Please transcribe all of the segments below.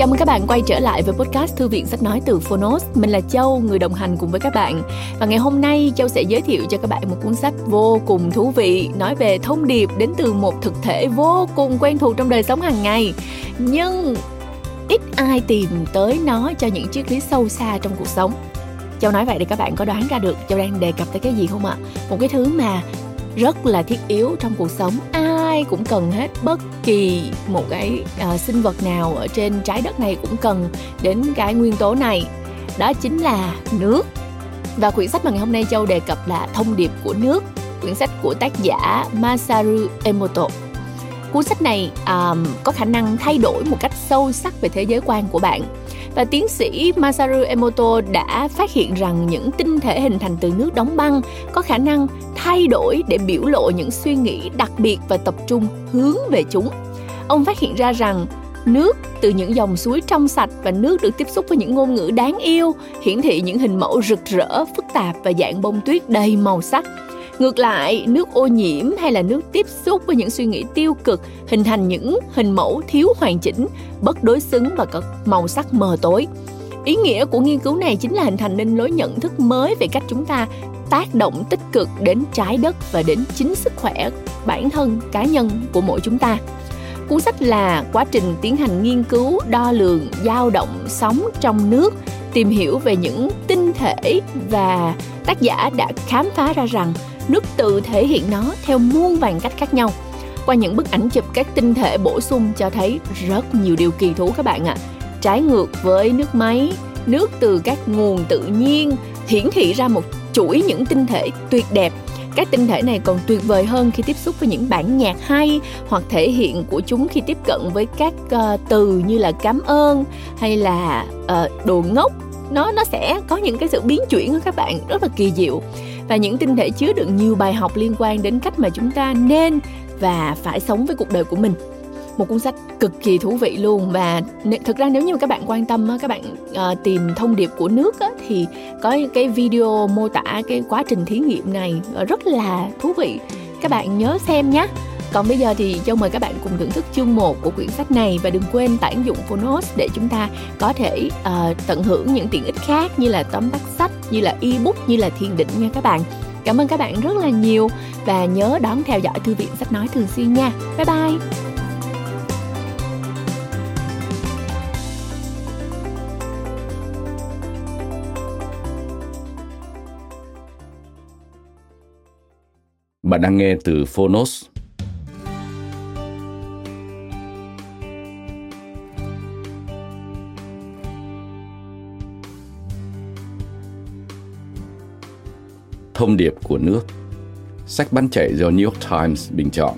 Chào mừng các bạn quay trở lại với podcast Thư viện Sách Nói từ Phonos. Mình là Châu, người đồng hành cùng với các bạn. Và ngày hôm nay Châu sẽ giới thiệu cho các bạn một cuốn sách vô cùng thú vị nói về thông điệp đến từ một thực thể vô cùng quen thuộc trong đời sống hàng ngày. Nhưng ít ai tìm tới nó cho những triết lý sâu xa trong cuộc sống. Châu nói vậy để các bạn có đoán ra được Châu đang đề cập tới cái gì không ạ? Một cái thứ mà rất là thiết yếu trong cuộc sống. Ai cũng cần hết bất kỳ một cái uh, sinh vật nào ở trên trái đất này cũng cần đến cái nguyên tố này. Đó chính là nước. Và quyển sách mà ngày hôm nay châu đề cập là thông điệp của nước quyển sách của tác giả masaru emoto. Cuốn sách này um, có khả năng thay đổi một cách sâu sắc về thế giới quan của bạn và tiến sĩ Masaru Emoto đã phát hiện rằng những tinh thể hình thành từ nước đóng băng có khả năng thay đổi để biểu lộ những suy nghĩ đặc biệt và tập trung hướng về chúng. Ông phát hiện ra rằng nước từ những dòng suối trong sạch và nước được tiếp xúc với những ngôn ngữ đáng yêu hiển thị những hình mẫu rực rỡ, phức tạp và dạng bông tuyết đầy màu sắc Ngược lại, nước ô nhiễm hay là nước tiếp xúc với những suy nghĩ tiêu cực hình thành những hình mẫu thiếu hoàn chỉnh, bất đối xứng và có màu sắc mờ tối. Ý nghĩa của nghiên cứu này chính là hình thành nên lối nhận thức mới về cách chúng ta tác động tích cực đến trái đất và đến chính sức khỏe bản thân cá nhân của mỗi chúng ta. Cuốn sách là quá trình tiến hành nghiên cứu, đo lường, dao động, sóng trong nước, tìm hiểu về những tinh thể và tác giả đã khám phá ra rằng nước tự thể hiện nó theo muôn vàn cách khác nhau. Qua những bức ảnh chụp các tinh thể bổ sung cho thấy rất nhiều điều kỳ thú các bạn ạ. À. trái ngược với nước máy nước từ các nguồn tự nhiên hiển thị ra một chuỗi những tinh thể tuyệt đẹp. Các tinh thể này còn tuyệt vời hơn khi tiếp xúc với những bản nhạc hay hoặc thể hiện của chúng khi tiếp cận với các uh, từ như là cảm ơn hay là uh, đồ ngốc. Nó nó sẽ có những cái sự biến chuyển của các bạn rất là kỳ diệu và những tinh thể chứa đựng nhiều bài học liên quan đến cách mà chúng ta nên và phải sống với cuộc đời của mình. Một cuốn sách cực kỳ thú vị luôn và thực ra nếu như các bạn quan tâm các bạn ờ, tìm thông điệp của nước thì có cái video mô tả cái quá trình thí nghiệm này ờ, rất là thú vị. Các bạn nhớ xem nhé còn bây giờ thì Châu mời các bạn cùng thưởng thức chương 1 của quyển sách này và đừng quên tải ứng dụng Phonos để chúng ta có thể uh, tận hưởng những tiện ích khác như là tóm tắt sách, như là ebook, như là thiền định nha các bạn. Cảm ơn các bạn rất là nhiều và nhớ đón theo dõi thư viện sách nói thường xuyên nha. Bye bye. Bạn đang nghe từ Phonos Thông điệp của nước. Sách bán chạy do New York Times bình chọn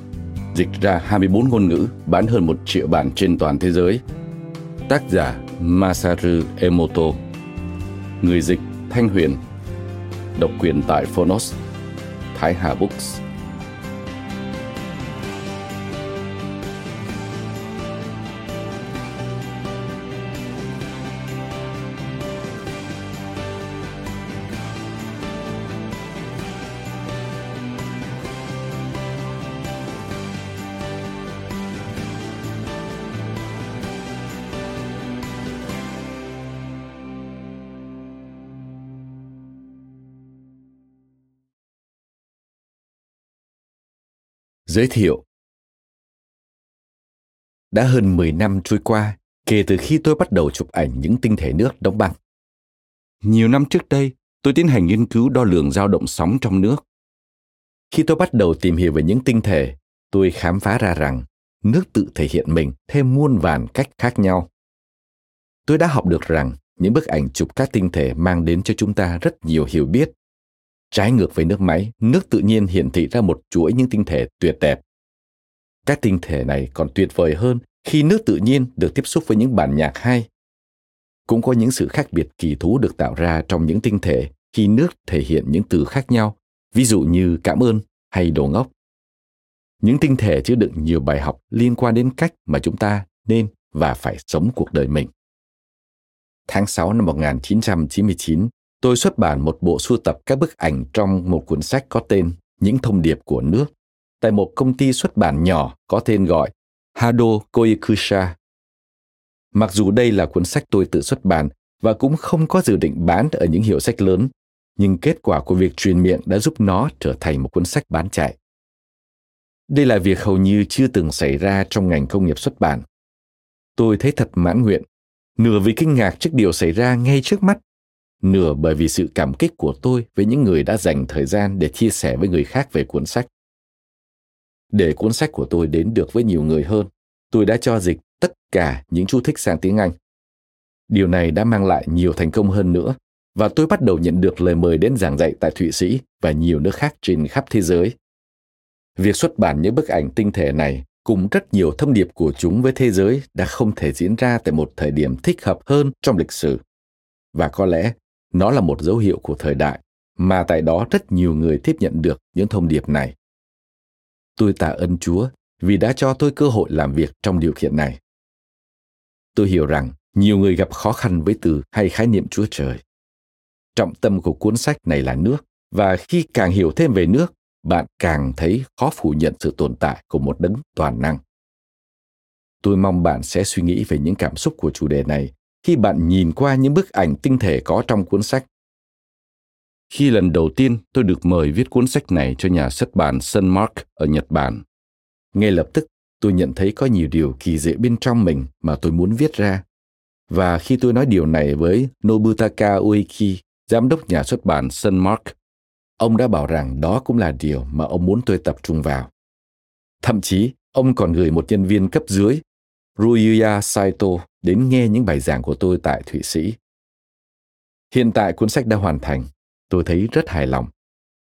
Dịch ra 24 ngôn ngữ, bán hơn một triệu bản trên toàn thế giới. Tác giả Masaru Emoto Người dịch Thanh Huyền Độc quyền tại Phonos Thái Hà Books. Giới thiệu Đã hơn 10 năm trôi qua kể từ khi tôi bắt đầu chụp ảnh những tinh thể nước đóng băng. Nhiều năm trước đây, tôi tiến hành nghiên cứu đo lường dao động sóng trong nước. Khi tôi bắt đầu tìm hiểu về những tinh thể, tôi khám phá ra rằng nước tự thể hiện mình theo muôn vàn cách khác nhau. Tôi đã học được rằng những bức ảnh chụp các tinh thể mang đến cho chúng ta rất nhiều hiểu biết Trái ngược với nước máy, nước tự nhiên hiển thị ra một chuỗi những tinh thể tuyệt đẹp. Các tinh thể này còn tuyệt vời hơn khi nước tự nhiên được tiếp xúc với những bản nhạc hay. Cũng có những sự khác biệt kỳ thú được tạo ra trong những tinh thể khi nước thể hiện những từ khác nhau, ví dụ như cảm ơn hay đồ ngốc. Những tinh thể chứa đựng nhiều bài học liên quan đến cách mà chúng ta nên và phải sống cuộc đời mình. Tháng 6 năm 1999, tôi xuất bản một bộ sưu tập các bức ảnh trong một cuốn sách có tên Những thông điệp của nước tại một công ty xuất bản nhỏ có tên gọi Hado Koikusha. Mặc dù đây là cuốn sách tôi tự xuất bản và cũng không có dự định bán ở những hiệu sách lớn, nhưng kết quả của việc truyền miệng đã giúp nó trở thành một cuốn sách bán chạy. Đây là việc hầu như chưa từng xảy ra trong ngành công nghiệp xuất bản. Tôi thấy thật mãn nguyện, nửa vì kinh ngạc trước điều xảy ra ngay trước mắt, nửa bởi vì sự cảm kích của tôi với những người đã dành thời gian để chia sẻ với người khác về cuốn sách. Để cuốn sách của tôi đến được với nhiều người hơn, tôi đã cho dịch tất cả những chú thích sang tiếng Anh. Điều này đã mang lại nhiều thành công hơn nữa và tôi bắt đầu nhận được lời mời đến giảng dạy tại Thụy Sĩ và nhiều nước khác trên khắp thế giới. Việc xuất bản những bức ảnh tinh thể này cùng rất nhiều thông điệp của chúng với thế giới đã không thể diễn ra tại một thời điểm thích hợp hơn trong lịch sử. Và có lẽ nó là một dấu hiệu của thời đại mà tại đó rất nhiều người tiếp nhận được những thông điệp này. Tôi tạ ơn Chúa vì đã cho tôi cơ hội làm việc trong điều kiện này. Tôi hiểu rằng nhiều người gặp khó khăn với từ hay khái niệm Chúa Trời. Trọng tâm của cuốn sách này là nước, và khi càng hiểu thêm về nước, bạn càng thấy khó phủ nhận sự tồn tại của một đấng toàn năng. Tôi mong bạn sẽ suy nghĩ về những cảm xúc của chủ đề này khi bạn nhìn qua những bức ảnh tinh thể có trong cuốn sách. Khi lần đầu tiên tôi được mời viết cuốn sách này cho nhà xuất bản Sunmark ở Nhật Bản, ngay lập tức tôi nhận thấy có nhiều điều kỳ diệu bên trong mình mà tôi muốn viết ra. Và khi tôi nói điều này với Nobutaka Ueki, giám đốc nhà xuất bản Sunmark, ông đã bảo rằng đó cũng là điều mà ông muốn tôi tập trung vào. Thậm chí, ông còn gửi một nhân viên cấp dưới, Ryuya Saito, đến nghe những bài giảng của tôi tại Thụy Sĩ. Hiện tại cuốn sách đã hoàn thành, tôi thấy rất hài lòng.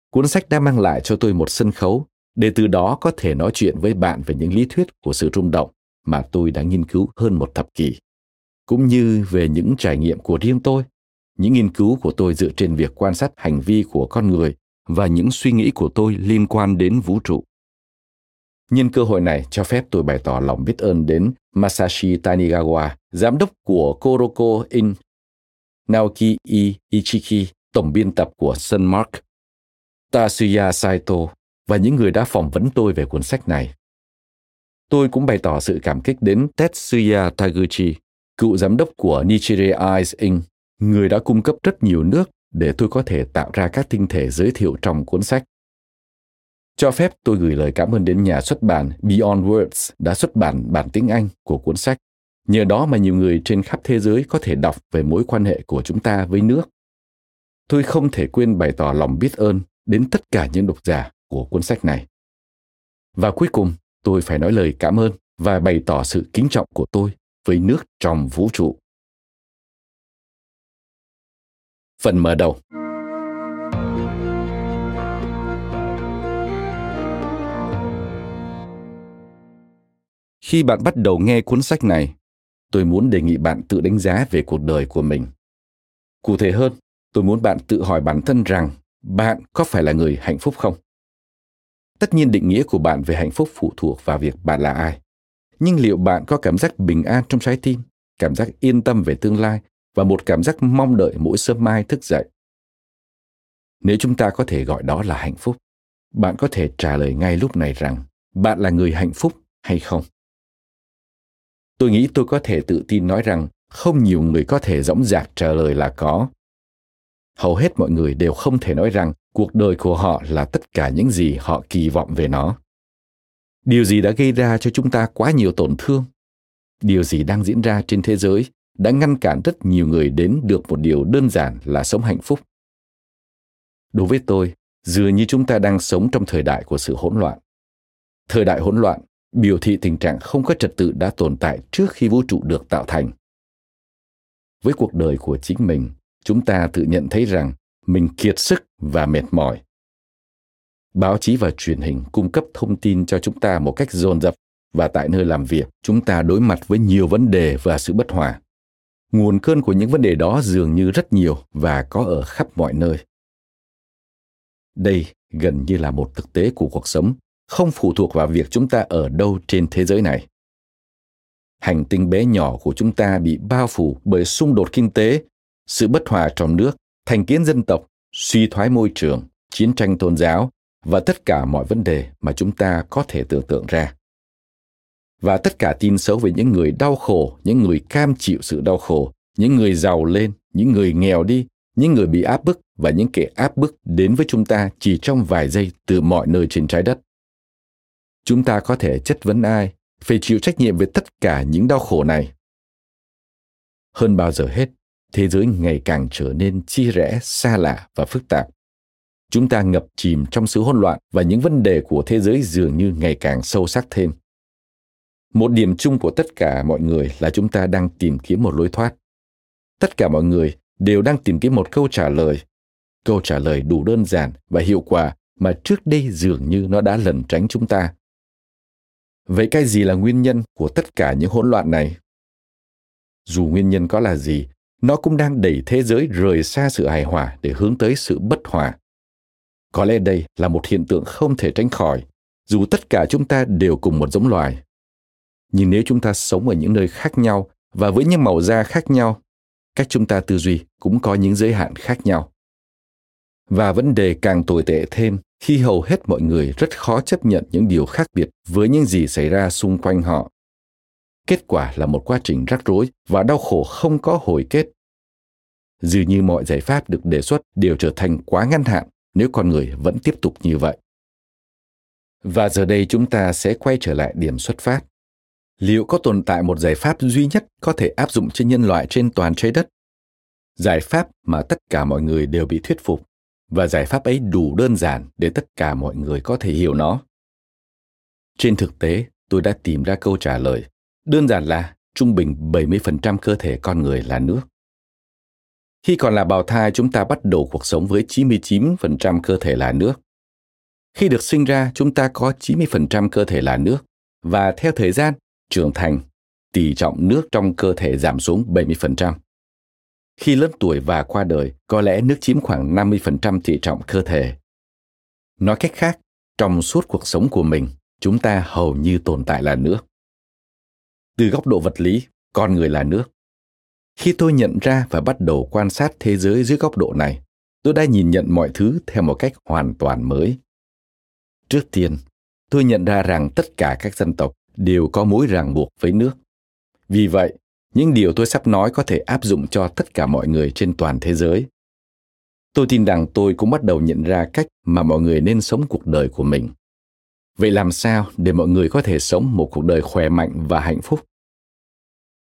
Cuốn sách đã mang lại cho tôi một sân khấu để từ đó có thể nói chuyện với bạn về những lý thuyết của sự rung động mà tôi đã nghiên cứu hơn một thập kỷ, cũng như về những trải nghiệm của riêng tôi. Những nghiên cứu của tôi dựa trên việc quan sát hành vi của con người và những suy nghĩ của tôi liên quan đến vũ trụ. Nhân cơ hội này cho phép tôi bày tỏ lòng biết ơn đến Masashi Tanigawa, giám đốc của Koroko In, Naoki I. Ichiki, tổng biên tập của Sunmark, Tatsuya Saito và những người đã phỏng vấn tôi về cuốn sách này. Tôi cũng bày tỏ sự cảm kích đến Tetsuya Taguchi, cựu giám đốc của Nichire Eyes Inc., người đã cung cấp rất nhiều nước để tôi có thể tạo ra các tinh thể giới thiệu trong cuốn sách. Cho phép tôi gửi lời cảm ơn đến nhà xuất bản Beyond Words đã xuất bản bản tiếng Anh của cuốn sách. Nhờ đó mà nhiều người trên khắp thế giới có thể đọc về mối quan hệ của chúng ta với nước. Tôi không thể quên bày tỏ lòng biết ơn đến tất cả những độc giả của cuốn sách này. Và cuối cùng, tôi phải nói lời cảm ơn và bày tỏ sự kính trọng của tôi với nước trong vũ trụ. Phần mở đầu Khi bạn bắt đầu nghe cuốn sách này, tôi muốn đề nghị bạn tự đánh giá về cuộc đời của mình. Cụ thể hơn, tôi muốn bạn tự hỏi bản thân rằng bạn có phải là người hạnh phúc không? Tất nhiên định nghĩa của bạn về hạnh phúc phụ thuộc vào việc bạn là ai. Nhưng liệu bạn có cảm giác bình an trong trái tim, cảm giác yên tâm về tương lai và một cảm giác mong đợi mỗi sớm mai thức dậy? Nếu chúng ta có thể gọi đó là hạnh phúc, bạn có thể trả lời ngay lúc này rằng bạn là người hạnh phúc hay không? Tôi nghĩ tôi có thể tự tin nói rằng không nhiều người có thể dõng dạc trả lời là có. Hầu hết mọi người đều không thể nói rằng cuộc đời của họ là tất cả những gì họ kỳ vọng về nó. Điều gì đã gây ra cho chúng ta quá nhiều tổn thương? Điều gì đang diễn ra trên thế giới đã ngăn cản rất nhiều người đến được một điều đơn giản là sống hạnh phúc? Đối với tôi, dường như chúng ta đang sống trong thời đại của sự hỗn loạn. Thời đại hỗn loạn biểu thị tình trạng không có trật tự đã tồn tại trước khi vũ trụ được tạo thành với cuộc đời của chính mình chúng ta tự nhận thấy rằng mình kiệt sức và mệt mỏi. Báo chí và truyền hình cung cấp thông tin cho chúng ta một cách dồn dập và tại nơi làm việc, chúng ta đối mặt với nhiều vấn đề và sự bất hòa. Nguồn cơn của những vấn đề đó dường như rất nhiều và có ở khắp mọi nơi. Đây gần như là một thực tế của cuộc sống, không phụ thuộc vào việc chúng ta ở đâu trên thế giới này. Hành tinh bé nhỏ của chúng ta bị bao phủ bởi xung đột kinh tế, sự bất hòa trong nước thành kiến dân tộc, suy thoái môi trường, chiến tranh tôn giáo và tất cả mọi vấn đề mà chúng ta có thể tưởng tượng ra. và tất cả tin xấu về những người đau khổ, những người cam chịu sự đau khổ, những người giàu lên, những người nghèo đi, những người bị áp bức và những kẻ áp bức đến với chúng ta chỉ trong vài giây từ mọi nơi trên trái đất. Chúng ta có thể chất vấn ai, phải chịu trách nhiệm về tất cả những đau khổ này. Hơn bao giờ hết, thế giới ngày càng trở nên chi rẽ, xa lạ và phức tạp. Chúng ta ngập chìm trong sự hỗn loạn và những vấn đề của thế giới dường như ngày càng sâu sắc thêm. Một điểm chung của tất cả mọi người là chúng ta đang tìm kiếm một lối thoát. Tất cả mọi người đều đang tìm kiếm một câu trả lời. Câu trả lời đủ đơn giản và hiệu quả mà trước đây dường như nó đã lẩn tránh chúng ta. Vậy cái gì là nguyên nhân của tất cả những hỗn loạn này? Dù nguyên nhân có là gì, nó cũng đang đẩy thế giới rời xa sự hài hòa để hướng tới sự bất hòa. Có lẽ đây là một hiện tượng không thể tránh khỏi, dù tất cả chúng ta đều cùng một giống loài. Nhưng nếu chúng ta sống ở những nơi khác nhau và với những màu da khác nhau, cách chúng ta tư duy cũng có những giới hạn khác nhau. Và vấn đề càng tồi tệ thêm khi hầu hết mọi người rất khó chấp nhận những điều khác biệt với những gì xảy ra xung quanh họ. Kết quả là một quá trình rắc rối và đau khổ không có hồi kết. Dường như mọi giải pháp được đề xuất đều trở thành quá ngăn hạn nếu con người vẫn tiếp tục như vậy. Và giờ đây chúng ta sẽ quay trở lại điểm xuất phát. Liệu có tồn tại một giải pháp duy nhất có thể áp dụng cho nhân loại trên toàn trái đất? Giải pháp mà tất cả mọi người đều bị thuyết phục và giải pháp ấy đủ đơn giản để tất cả mọi người có thể hiểu nó. Trên thực tế, tôi đã tìm ra câu trả lời. Đơn giản là trung bình 70% cơ thể con người là nước. Khi còn là bào thai, chúng ta bắt đầu cuộc sống với 99% cơ thể là nước. Khi được sinh ra, chúng ta có 90% cơ thể là nước và theo thời gian trưởng thành, tỷ trọng nước trong cơ thể giảm xuống 70%. Khi lớn tuổi và qua đời, có lẽ nước chiếm khoảng 50% thị trọng cơ thể. Nói cách khác, trong suốt cuộc sống của mình, chúng ta hầu như tồn tại là nước. Từ góc độ vật lý, con người là nước. Khi tôi nhận ra và bắt đầu quan sát thế giới dưới góc độ này, tôi đã nhìn nhận mọi thứ theo một cách hoàn toàn mới. Trước tiên, tôi nhận ra rằng tất cả các dân tộc đều có mối ràng buộc với nước. Vì vậy, những điều tôi sắp nói có thể áp dụng cho tất cả mọi người trên toàn thế giới. Tôi tin rằng tôi cũng bắt đầu nhận ra cách mà mọi người nên sống cuộc đời của mình. Vậy làm sao để mọi người có thể sống một cuộc đời khỏe mạnh và hạnh phúc?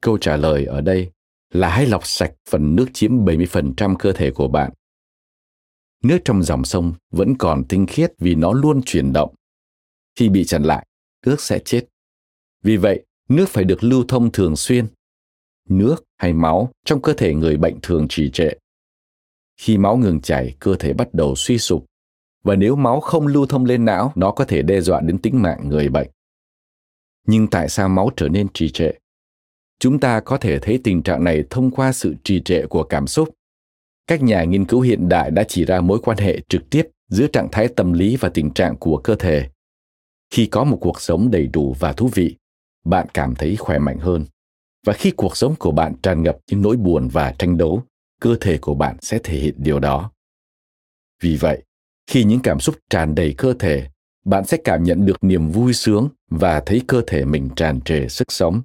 Câu trả lời ở đây là hãy lọc sạch phần nước chiếm 70% cơ thể của bạn. Nước trong dòng sông vẫn còn tinh khiết vì nó luôn chuyển động. Khi bị chặn lại, nước sẽ chết. Vì vậy, nước phải được lưu thông thường xuyên nước hay máu trong cơ thể người bệnh thường trì trệ. Khi máu ngừng chảy, cơ thể bắt đầu suy sụp và nếu máu không lưu thông lên não, nó có thể đe dọa đến tính mạng người bệnh. Nhưng tại sao máu trở nên trì trệ? Chúng ta có thể thấy tình trạng này thông qua sự trì trệ của cảm xúc. Các nhà nghiên cứu hiện đại đã chỉ ra mối quan hệ trực tiếp giữa trạng thái tâm lý và tình trạng của cơ thể. Khi có một cuộc sống đầy đủ và thú vị, bạn cảm thấy khỏe mạnh hơn và khi cuộc sống của bạn tràn ngập những nỗi buồn và tranh đấu, cơ thể của bạn sẽ thể hiện điều đó. Vì vậy, khi những cảm xúc tràn đầy cơ thể, bạn sẽ cảm nhận được niềm vui sướng và thấy cơ thể mình tràn trề sức sống.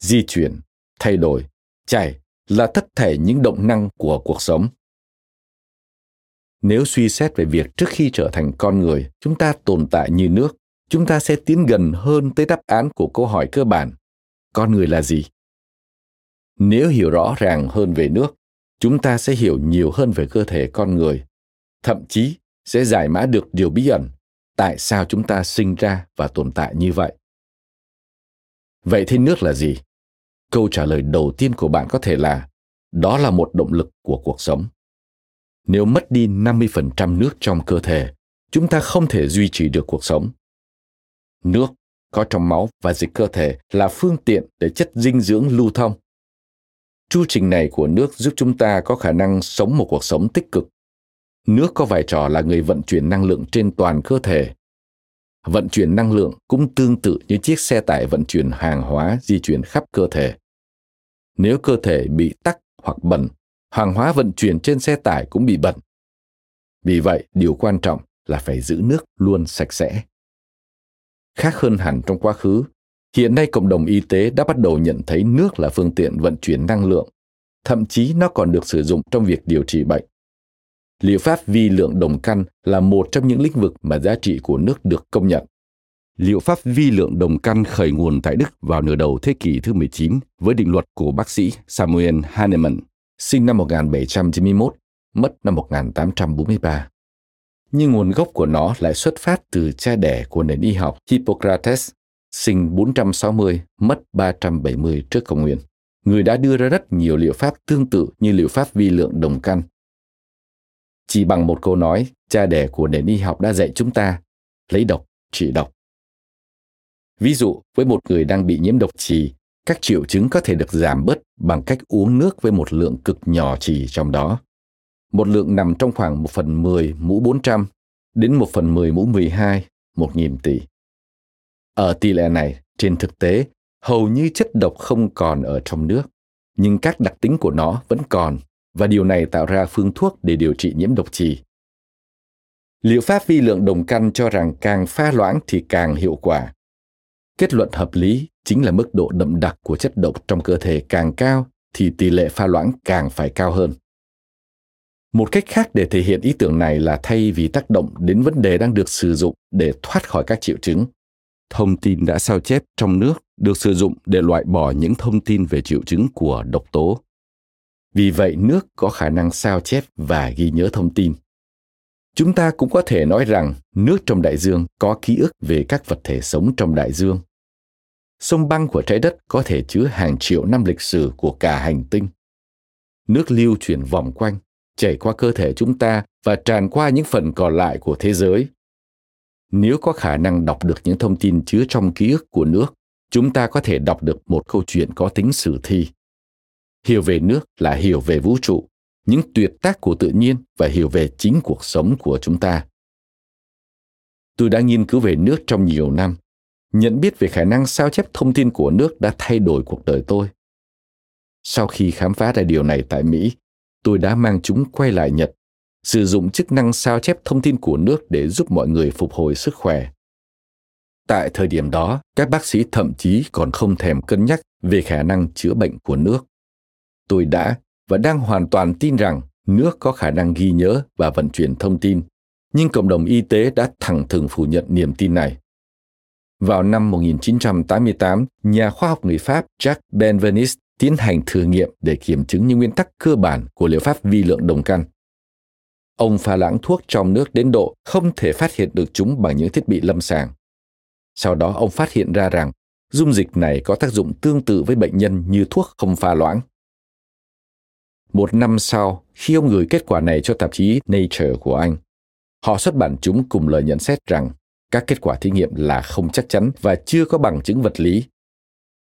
Di chuyển, thay đổi chảy là tất thể những động năng của cuộc sống. Nếu suy xét về việc trước khi trở thành con người, chúng ta tồn tại như nước, chúng ta sẽ tiến gần hơn tới đáp án của câu hỏi cơ bản con người là gì nếu hiểu rõ ràng hơn về nước chúng ta sẽ hiểu nhiều hơn về cơ thể con người thậm chí sẽ giải mã được điều bí ẩn tại sao chúng ta sinh ra và tồn tại như vậy vậy thì nước là gì câu trả lời đầu tiên của bạn có thể là đó là một động lực của cuộc sống. Nếu mất đi 50% nước trong cơ thể, chúng ta không thể duy trì được cuộc sống. Nước có trong máu và dịch cơ thể là phương tiện để chất dinh dưỡng lưu thông. Chu trình này của nước giúp chúng ta có khả năng sống một cuộc sống tích cực. Nước có vai trò là người vận chuyển năng lượng trên toàn cơ thể. Vận chuyển năng lượng cũng tương tự như chiếc xe tải vận chuyển hàng hóa di chuyển khắp cơ thể. Nếu cơ thể bị tắc hoặc bẩn, hàng hóa vận chuyển trên xe tải cũng bị bẩn. Vì vậy, điều quan trọng là phải giữ nước luôn sạch sẽ. Khác hơn hẳn trong quá khứ, Hiện nay cộng đồng y tế đã bắt đầu nhận thấy nước là phương tiện vận chuyển năng lượng, thậm chí nó còn được sử dụng trong việc điều trị bệnh. Liệu pháp vi lượng đồng căn là một trong những lĩnh vực mà giá trị của nước được công nhận. Liệu pháp vi lượng đồng căn khởi nguồn tại Đức vào nửa đầu thế kỷ thứ 19 với định luật của bác sĩ Samuel Hahnemann, sinh năm 1791, mất năm 1843. Nhưng nguồn gốc của nó lại xuất phát từ cha đẻ của nền y học Hippocrates, sinh 460, mất 370 trước công nguyên. Người đã đưa ra rất nhiều liệu pháp tương tự như liệu pháp vi lượng đồng căn. Chỉ bằng một câu nói, cha đẻ của nền y học đã dạy chúng ta lấy độc trị độc. Ví dụ, với một người đang bị nhiễm độc trì, các triệu chứng có thể được giảm bớt bằng cách uống nước với một lượng cực nhỏ trì trong đó. Một lượng nằm trong khoảng 1 phần 10 mũ 400 đến 1 phần 10 mũ 12, 1.000 tỷ. Ở tỷ lệ này, trên thực tế, hầu như chất độc không còn ở trong nước, nhưng các đặc tính của nó vẫn còn và điều này tạo ra phương thuốc để điều trị nhiễm độc trì. Liệu pháp vi lượng đồng căn cho rằng càng pha loãng thì càng hiệu quả. Kết luận hợp lý chính là mức độ đậm đặc của chất độc trong cơ thể càng cao thì tỷ lệ pha loãng càng phải cao hơn. Một cách khác để thể hiện ý tưởng này là thay vì tác động đến vấn đề đang được sử dụng để thoát khỏi các triệu chứng, thông tin đã sao chép trong nước được sử dụng để loại bỏ những thông tin về triệu chứng của độc tố. Vì vậy, nước có khả năng sao chép và ghi nhớ thông tin. Chúng ta cũng có thể nói rằng nước trong đại dương có ký ức về các vật thể sống trong đại dương. Sông băng của trái đất có thể chứa hàng triệu năm lịch sử của cả hành tinh. Nước lưu chuyển vòng quanh, chảy qua cơ thể chúng ta và tràn qua những phần còn lại của thế giới. Nếu có khả năng đọc được những thông tin chứa trong ký ức của nước, chúng ta có thể đọc được một câu chuyện có tính sử thi. Hiểu về nước là hiểu về vũ trụ, những tuyệt tác của tự nhiên và hiểu về chính cuộc sống của chúng ta. Tôi đã nghiên cứu về nước trong nhiều năm, nhận biết về khả năng sao chép thông tin của nước đã thay đổi cuộc đời tôi. Sau khi khám phá ra điều này tại Mỹ, tôi đã mang chúng quay lại Nhật, sử dụng chức năng sao chép thông tin của nước để giúp mọi người phục hồi sức khỏe. Tại thời điểm đó, các bác sĩ thậm chí còn không thèm cân nhắc về khả năng chữa bệnh của nước. Tôi đã và đang hoàn toàn tin rằng nước có khả năng ghi nhớ và vận chuyển thông tin, nhưng cộng đồng y tế đã thẳng thừng phủ nhận niềm tin này. Vào năm 1988, nhà khoa học người Pháp Jacques Benveniste tiến hành thử nghiệm để kiểm chứng những nguyên tắc cơ bản của liệu pháp vi lượng đồng căn. Ông pha lãng thuốc trong nước đến độ không thể phát hiện được chúng bằng những thiết bị lâm sàng. Sau đó ông phát hiện ra rằng dung dịch này có tác dụng tương tự với bệnh nhân như thuốc không pha loãng. Một năm sau, khi ông gửi kết quả này cho tạp chí Nature của Anh, họ xuất bản chúng cùng lời nhận xét rằng các kết quả thí nghiệm là không chắc chắn và chưa có bằng chứng vật lý.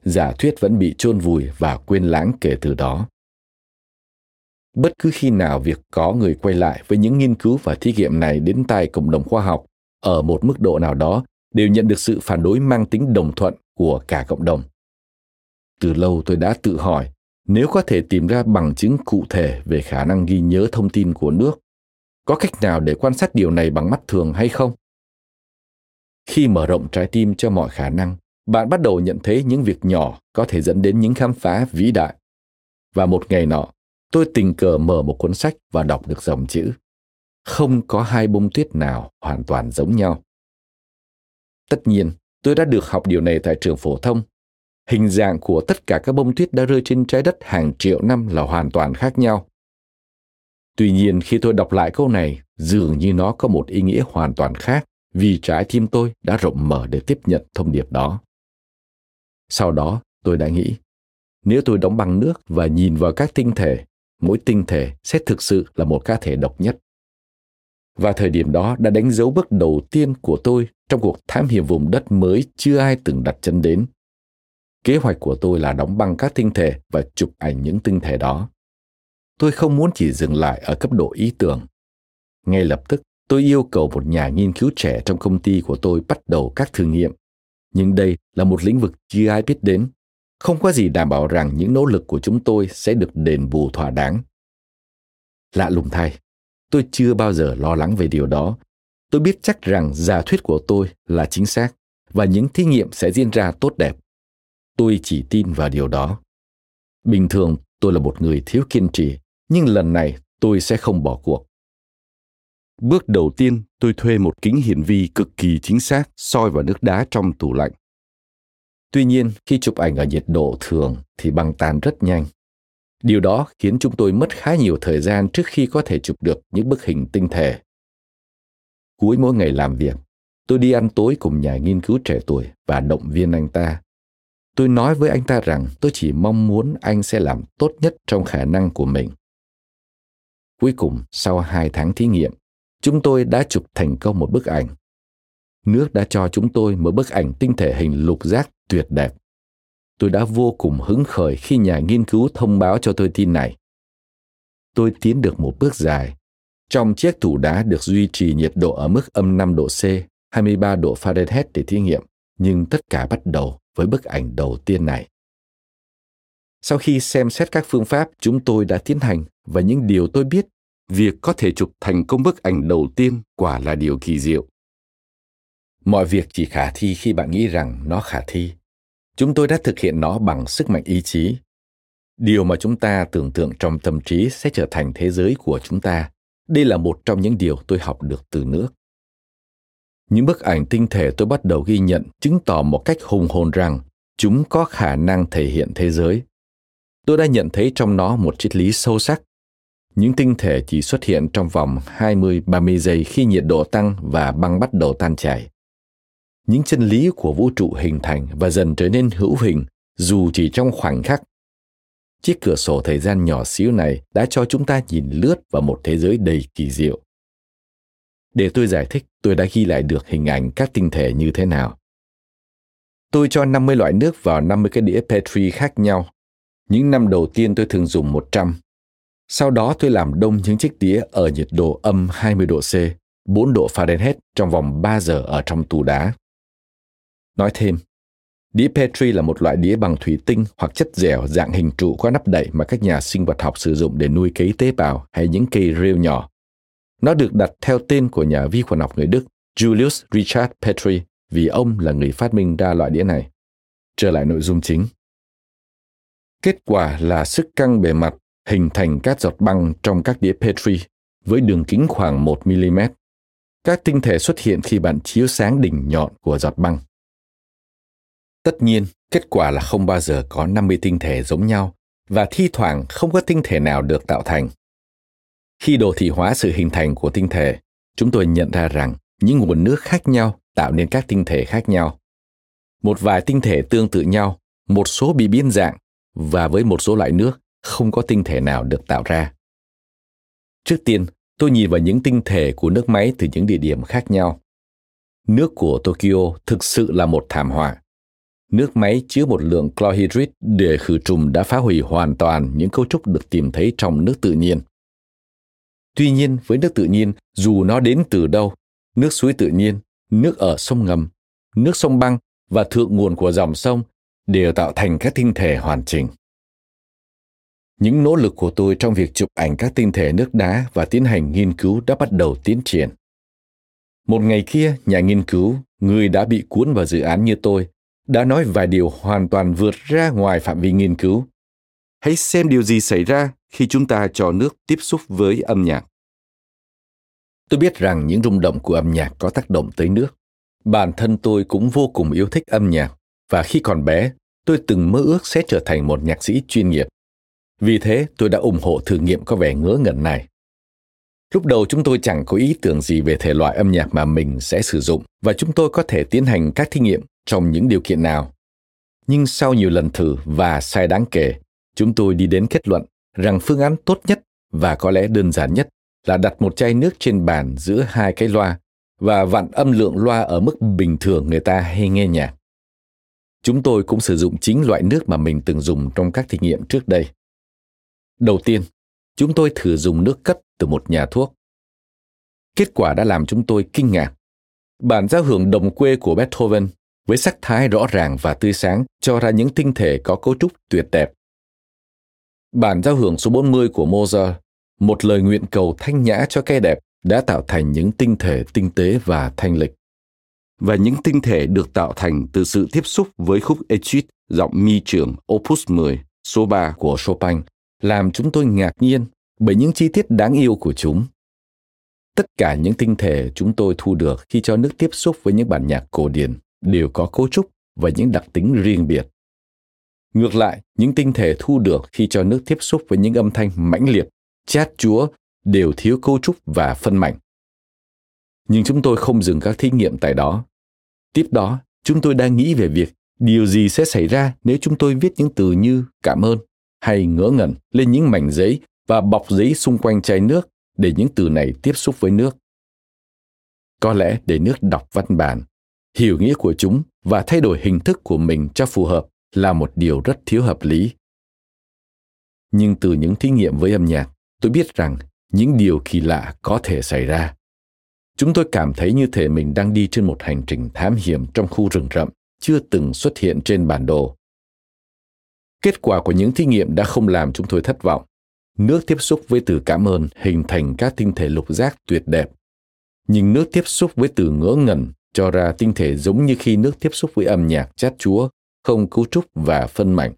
Giả thuyết vẫn bị chôn vùi và quên lãng kể từ đó. Bất cứ khi nào việc có người quay lại với những nghiên cứu và thí nghiệm này đến tay cộng đồng khoa học ở một mức độ nào đó đều nhận được sự phản đối mang tính đồng thuận của cả cộng đồng. Từ lâu tôi đã tự hỏi nếu có thể tìm ra bằng chứng cụ thể về khả năng ghi nhớ thông tin của nước, có cách nào để quan sát điều này bằng mắt thường hay không? Khi mở rộng trái tim cho mọi khả năng, bạn bắt đầu nhận thấy những việc nhỏ có thể dẫn đến những khám phá vĩ đại. Và một ngày nọ, tôi tình cờ mở một cuốn sách và đọc được dòng chữ không có hai bông tuyết nào hoàn toàn giống nhau. Tất nhiên, tôi đã được học điều này tại trường phổ thông. Hình dạng của tất cả các bông tuyết đã rơi trên trái đất hàng triệu năm là hoàn toàn khác nhau. Tuy nhiên, khi tôi đọc lại câu này, dường như nó có một ý nghĩa hoàn toàn khác vì trái tim tôi đã rộng mở để tiếp nhận thông điệp đó. Sau đó, tôi đã nghĩ, nếu tôi đóng băng nước và nhìn vào các tinh thể, mỗi tinh thể sẽ thực sự là một cá thể độc nhất. Và thời điểm đó đã đánh dấu bước đầu tiên của tôi trong cuộc thám hiểm vùng đất mới chưa ai từng đặt chân đến. Kế hoạch của tôi là đóng băng các tinh thể và chụp ảnh những tinh thể đó. Tôi không muốn chỉ dừng lại ở cấp độ ý tưởng. Ngay lập tức, tôi yêu cầu một nhà nghiên cứu trẻ trong công ty của tôi bắt đầu các thử nghiệm. Nhưng đây là một lĩnh vực chưa ai biết đến. Không có gì đảm bảo rằng những nỗ lực của chúng tôi sẽ được đền bù thỏa đáng. Lạ lùng thay, tôi chưa bao giờ lo lắng về điều đó. Tôi biết chắc rằng giả thuyết của tôi là chính xác và những thí nghiệm sẽ diễn ra tốt đẹp. tôi chỉ tin vào điều đó. Bình thường tôi là một người thiếu kiên trì, nhưng lần này tôi sẽ không bỏ cuộc. Bước đầu tiên, tôi thuê một kính hiển vi cực kỳ chính xác soi vào nước đá trong tủ lạnh. Tuy nhiên, khi chụp ảnh ở nhiệt độ thường thì băng tan rất nhanh. Điều đó khiến chúng tôi mất khá nhiều thời gian trước khi có thể chụp được những bức hình tinh thể. Cuối mỗi ngày làm việc, tôi đi ăn tối cùng nhà nghiên cứu trẻ tuổi và động viên anh ta. Tôi nói với anh ta rằng tôi chỉ mong muốn anh sẽ làm tốt nhất trong khả năng của mình. Cuối cùng, sau hai tháng thí nghiệm, chúng tôi đã chụp thành công một bức ảnh. Nước đã cho chúng tôi một bức ảnh tinh thể hình lục giác tuyệt đẹp. Tôi đã vô cùng hứng khởi khi nhà nghiên cứu thông báo cho tôi tin này. Tôi tiến được một bước dài. Trong chiếc tủ đá được duy trì nhiệt độ ở mức âm 5 độ C, 23 độ Fahrenheit để thí nghiệm, nhưng tất cả bắt đầu với bức ảnh đầu tiên này. Sau khi xem xét các phương pháp chúng tôi đã tiến hành và những điều tôi biết, việc có thể chụp thành công bức ảnh đầu tiên quả là điều kỳ diệu. Mọi việc chỉ khả thi khi bạn nghĩ rằng nó khả thi. Chúng tôi đã thực hiện nó bằng sức mạnh ý chí. Điều mà chúng ta tưởng tượng trong tâm trí sẽ trở thành thế giới của chúng ta. Đây là một trong những điều tôi học được từ nước. Những bức ảnh tinh thể tôi bắt đầu ghi nhận chứng tỏ một cách hùng hồn rằng chúng có khả năng thể hiện thế giới. Tôi đã nhận thấy trong nó một triết lý sâu sắc. Những tinh thể chỉ xuất hiện trong vòng 20-30 giây khi nhiệt độ tăng và băng bắt đầu tan chảy những chân lý của vũ trụ hình thành và dần trở nên hữu hình, dù chỉ trong khoảnh khắc chiếc cửa sổ thời gian nhỏ xíu này đã cho chúng ta nhìn lướt vào một thế giới đầy kỳ diệu để tôi giải thích, tôi đã ghi lại được hình ảnh các tinh thể như thế nào tôi cho 50 loại nước vào 50 cái đĩa Petri khác nhau. Những năm đầu tiên tôi thường dùng 100. Sau đó tôi làm đông những chiếc đĩa ở nhiệt độ âm 20 độ C, 4 độ Fahrenheit trong vòng 3 giờ ở trong tủ đá. Nói thêm, đĩa Petri là một loại đĩa bằng thủy tinh hoặc chất dẻo dạng hình trụ có nắp đậy mà các nhà sinh vật học sử dụng để nuôi cấy tế bào hay những cây rêu nhỏ. Nó được đặt theo tên của nhà vi khuẩn học người Đức Julius Richard Petri vì ông là người phát minh ra loại đĩa này. Trở lại nội dung chính. Kết quả là sức căng bề mặt hình thành các giọt băng trong các đĩa Petri với đường kính khoảng 1 mm. Các tinh thể xuất hiện khi bạn chiếu sáng đỉnh nhọn của giọt băng. Tất nhiên, kết quả là không bao giờ có 50 tinh thể giống nhau và thi thoảng không có tinh thể nào được tạo thành. Khi đồ thị hóa sự hình thành của tinh thể, chúng tôi nhận ra rằng những nguồn nước khác nhau tạo nên các tinh thể khác nhau. Một vài tinh thể tương tự nhau, một số bị biến dạng và với một số loại nước không có tinh thể nào được tạo ra. Trước tiên, tôi nhìn vào những tinh thể của nước máy từ những địa điểm khác nhau. Nước của Tokyo thực sự là một thảm họa nước máy chứa một lượng chlorhydrit để khử trùng đã phá hủy hoàn toàn những cấu trúc được tìm thấy trong nước tự nhiên. Tuy nhiên, với nước tự nhiên, dù nó đến từ đâu, nước suối tự nhiên, nước ở sông ngầm, nước sông băng và thượng nguồn của dòng sông đều tạo thành các tinh thể hoàn chỉnh. Những nỗ lực của tôi trong việc chụp ảnh các tinh thể nước đá và tiến hành nghiên cứu đã bắt đầu tiến triển. Một ngày kia, nhà nghiên cứu, người đã bị cuốn vào dự án như tôi, đã nói vài điều hoàn toàn vượt ra ngoài phạm vi nghiên cứu. Hãy xem điều gì xảy ra khi chúng ta cho nước tiếp xúc với âm nhạc. Tôi biết rằng những rung động của âm nhạc có tác động tới nước. Bản thân tôi cũng vô cùng yêu thích âm nhạc và khi còn bé, tôi từng mơ ước sẽ trở thành một nhạc sĩ chuyên nghiệp. Vì thế, tôi đã ủng hộ thử nghiệm có vẻ ngớ ngẩn này. Lúc đầu chúng tôi chẳng có ý tưởng gì về thể loại âm nhạc mà mình sẽ sử dụng và chúng tôi có thể tiến hành các thí nghiệm trong những điều kiện nào. Nhưng sau nhiều lần thử và sai đáng kể, chúng tôi đi đến kết luận rằng phương án tốt nhất và có lẽ đơn giản nhất là đặt một chai nước trên bàn giữa hai cái loa và vặn âm lượng loa ở mức bình thường người ta hay nghe nhạc. Chúng tôi cũng sử dụng chính loại nước mà mình từng dùng trong các thí nghiệm trước đây. Đầu tiên, chúng tôi thử dùng nước cất từ một nhà thuốc. Kết quả đã làm chúng tôi kinh ngạc. Bản giao hưởng đồng quê của Beethoven với sắc thái rõ ràng và tươi sáng cho ra những tinh thể có cấu trúc tuyệt đẹp. Bản giao hưởng số 40 của Mozart, một lời nguyện cầu thanh nhã cho cây đẹp, đã tạo thành những tinh thể tinh tế và thanh lịch. và những tinh thể được tạo thành từ sự tiếp xúc với khúc Etude giọng mi trưởng Opus 10 số 3 của Chopin làm chúng tôi ngạc nhiên bởi những chi tiết đáng yêu của chúng. Tất cả những tinh thể chúng tôi thu được khi cho nước tiếp xúc với những bản nhạc cổ điển đều có cấu trúc và những đặc tính riêng biệt. Ngược lại, những tinh thể thu được khi cho nước tiếp xúc với những âm thanh mãnh liệt, chát chúa đều thiếu cấu trúc và phân mảnh. Nhưng chúng tôi không dừng các thí nghiệm tại đó. Tiếp đó, chúng tôi đang nghĩ về việc điều gì sẽ xảy ra nếu chúng tôi viết những từ như cảm ơn hay ngỡ ngẩn lên những mảnh giấy và bọc giấy xung quanh chai nước để những từ này tiếp xúc với nước. Có lẽ để nước đọc văn bản, hiểu nghĩa của chúng và thay đổi hình thức của mình cho phù hợp là một điều rất thiếu hợp lý. Nhưng từ những thí nghiệm với âm nhạc, tôi biết rằng những điều kỳ lạ có thể xảy ra. Chúng tôi cảm thấy như thể mình đang đi trên một hành trình thám hiểm trong khu rừng rậm chưa từng xuất hiện trên bản đồ. Kết quả của những thí nghiệm đã không làm chúng tôi thất vọng. Nước tiếp xúc với từ cảm ơn hình thành các tinh thể lục giác tuyệt đẹp. Nhưng nước tiếp xúc với từ ngỡ ngẩn cho ra tinh thể giống như khi nước tiếp xúc với âm nhạc chát chúa, không cấu trúc và phân mảnh.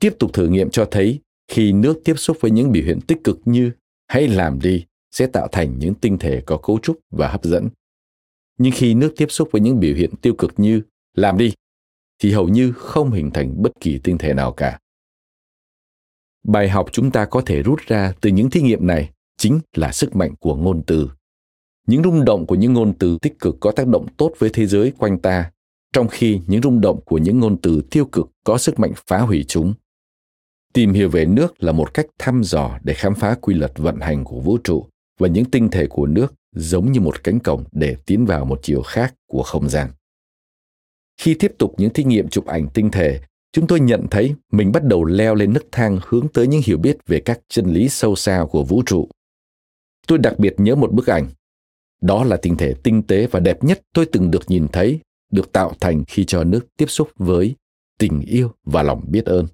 Tiếp tục thử nghiệm cho thấy khi nước tiếp xúc với những biểu hiện tích cực như hãy làm đi sẽ tạo thành những tinh thể có cấu trúc và hấp dẫn. Nhưng khi nước tiếp xúc với những biểu hiện tiêu cực như làm đi thì hầu như không hình thành bất kỳ tinh thể nào cả. Bài học chúng ta có thể rút ra từ những thí nghiệm này chính là sức mạnh của ngôn từ. Những rung động của những ngôn từ tích cực có tác động tốt với thế giới quanh ta, trong khi những rung động của những ngôn từ tiêu cực có sức mạnh phá hủy chúng. Tìm hiểu về nước là một cách thăm dò để khám phá quy luật vận hành của vũ trụ và những tinh thể của nước giống như một cánh cổng để tiến vào một chiều khác của không gian. Khi tiếp tục những thí nghiệm chụp ảnh tinh thể, chúng tôi nhận thấy mình bắt đầu leo lên nấc thang hướng tới những hiểu biết về các chân lý sâu xa của vũ trụ. Tôi đặc biệt nhớ một bức ảnh. Đó là tinh thể tinh tế và đẹp nhất tôi từng được nhìn thấy, được tạo thành khi cho nước tiếp xúc với tình yêu và lòng biết ơn.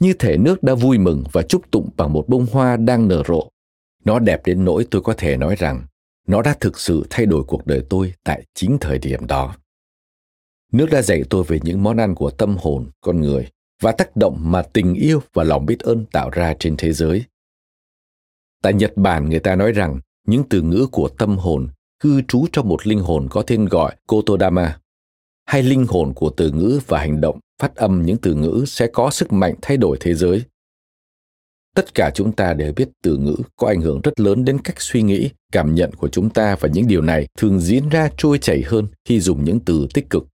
Như thể nước đã vui mừng và chúc tụng bằng một bông hoa đang nở rộ. Nó đẹp đến nỗi tôi có thể nói rằng nó đã thực sự thay đổi cuộc đời tôi tại chính thời điểm đó. Nước đã dạy tôi về những món ăn của tâm hồn con người và tác động mà tình yêu và lòng biết ơn tạo ra trên thế giới. Tại Nhật Bản người ta nói rằng những từ ngữ của tâm hồn cư trú trong một linh hồn có tên gọi Kotodama. Hay linh hồn của từ ngữ và hành động phát âm những từ ngữ sẽ có sức mạnh thay đổi thế giới. Tất cả chúng ta đều biết từ ngữ có ảnh hưởng rất lớn đến cách suy nghĩ, cảm nhận của chúng ta và những điều này thường diễn ra trôi chảy hơn khi dùng những từ tích cực.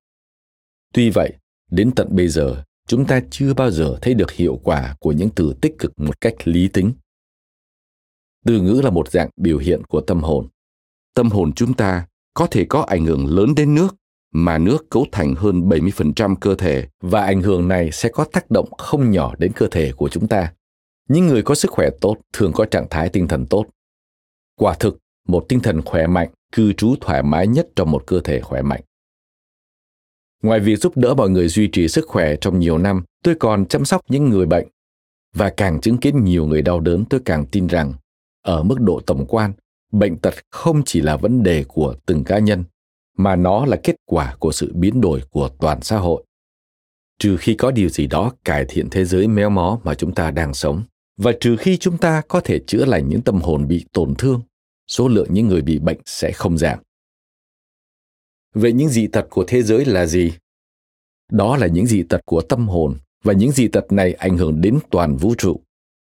Tuy vậy, đến tận bây giờ, chúng ta chưa bao giờ thấy được hiệu quả của những từ tích cực một cách lý tính. Từ ngữ là một dạng biểu hiện của tâm hồn. Tâm hồn chúng ta có thể có ảnh hưởng lớn đến nước, mà nước cấu thành hơn 70% cơ thể và ảnh hưởng này sẽ có tác động không nhỏ đến cơ thể của chúng ta. Những người có sức khỏe tốt thường có trạng thái tinh thần tốt. Quả thực, một tinh thần khỏe mạnh cư trú thoải mái nhất trong một cơ thể khỏe mạnh. Ngoài việc giúp đỡ mọi người duy trì sức khỏe trong nhiều năm, tôi còn chăm sóc những người bệnh. Và càng chứng kiến nhiều người đau đớn, tôi càng tin rằng, ở mức độ tổng quan, bệnh tật không chỉ là vấn đề của từng cá nhân, mà nó là kết quả của sự biến đổi của toàn xã hội. Trừ khi có điều gì đó cải thiện thế giới méo mó mà chúng ta đang sống, và trừ khi chúng ta có thể chữa lành những tâm hồn bị tổn thương, số lượng những người bị bệnh sẽ không giảm. Vậy những dị tật của thế giới là gì? Đó là những dị tật của tâm hồn và những dị tật này ảnh hưởng đến toàn vũ trụ.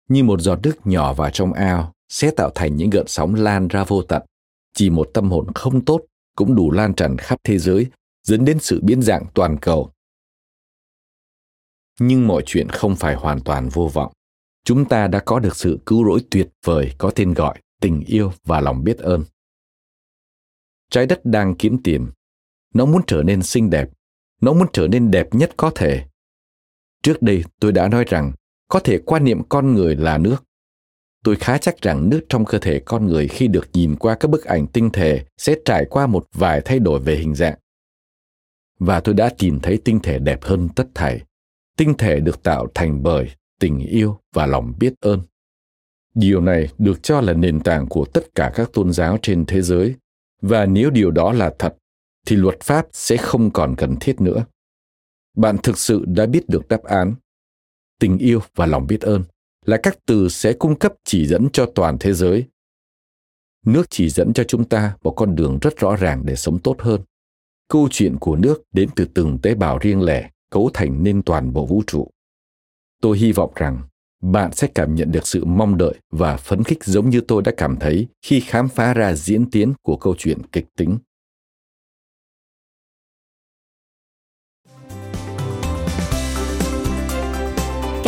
Như một giọt nước nhỏ vào trong ao sẽ tạo thành những gợn sóng lan ra vô tận. Chỉ một tâm hồn không tốt cũng đủ lan tràn khắp thế giới, dẫn đến sự biến dạng toàn cầu. Nhưng mọi chuyện không phải hoàn toàn vô vọng. Chúng ta đã có được sự cứu rỗi tuyệt vời có tên gọi tình yêu và lòng biết ơn. Trái đất đang kiếm tìm nó muốn trở nên xinh đẹp, nó muốn trở nên đẹp nhất có thể. Trước đây tôi đã nói rằng có thể quan niệm con người là nước. Tôi khá chắc rằng nước trong cơ thể con người khi được nhìn qua các bức ảnh tinh thể sẽ trải qua một vài thay đổi về hình dạng. Và tôi đã tìm thấy tinh thể đẹp hơn tất thảy. Tinh thể được tạo thành bởi tình yêu và lòng biết ơn. Điều này được cho là nền tảng của tất cả các tôn giáo trên thế giới, và nếu điều đó là thật thì luật pháp sẽ không còn cần thiết nữa. Bạn thực sự đã biết được đáp án. Tình yêu và lòng biết ơn là các từ sẽ cung cấp chỉ dẫn cho toàn thế giới. Nước chỉ dẫn cho chúng ta một con đường rất rõ ràng để sống tốt hơn. Câu chuyện của nước đến từ từng tế bào riêng lẻ, cấu thành nên toàn bộ vũ trụ. Tôi hy vọng rằng bạn sẽ cảm nhận được sự mong đợi và phấn khích giống như tôi đã cảm thấy khi khám phá ra diễn tiến của câu chuyện kịch tính.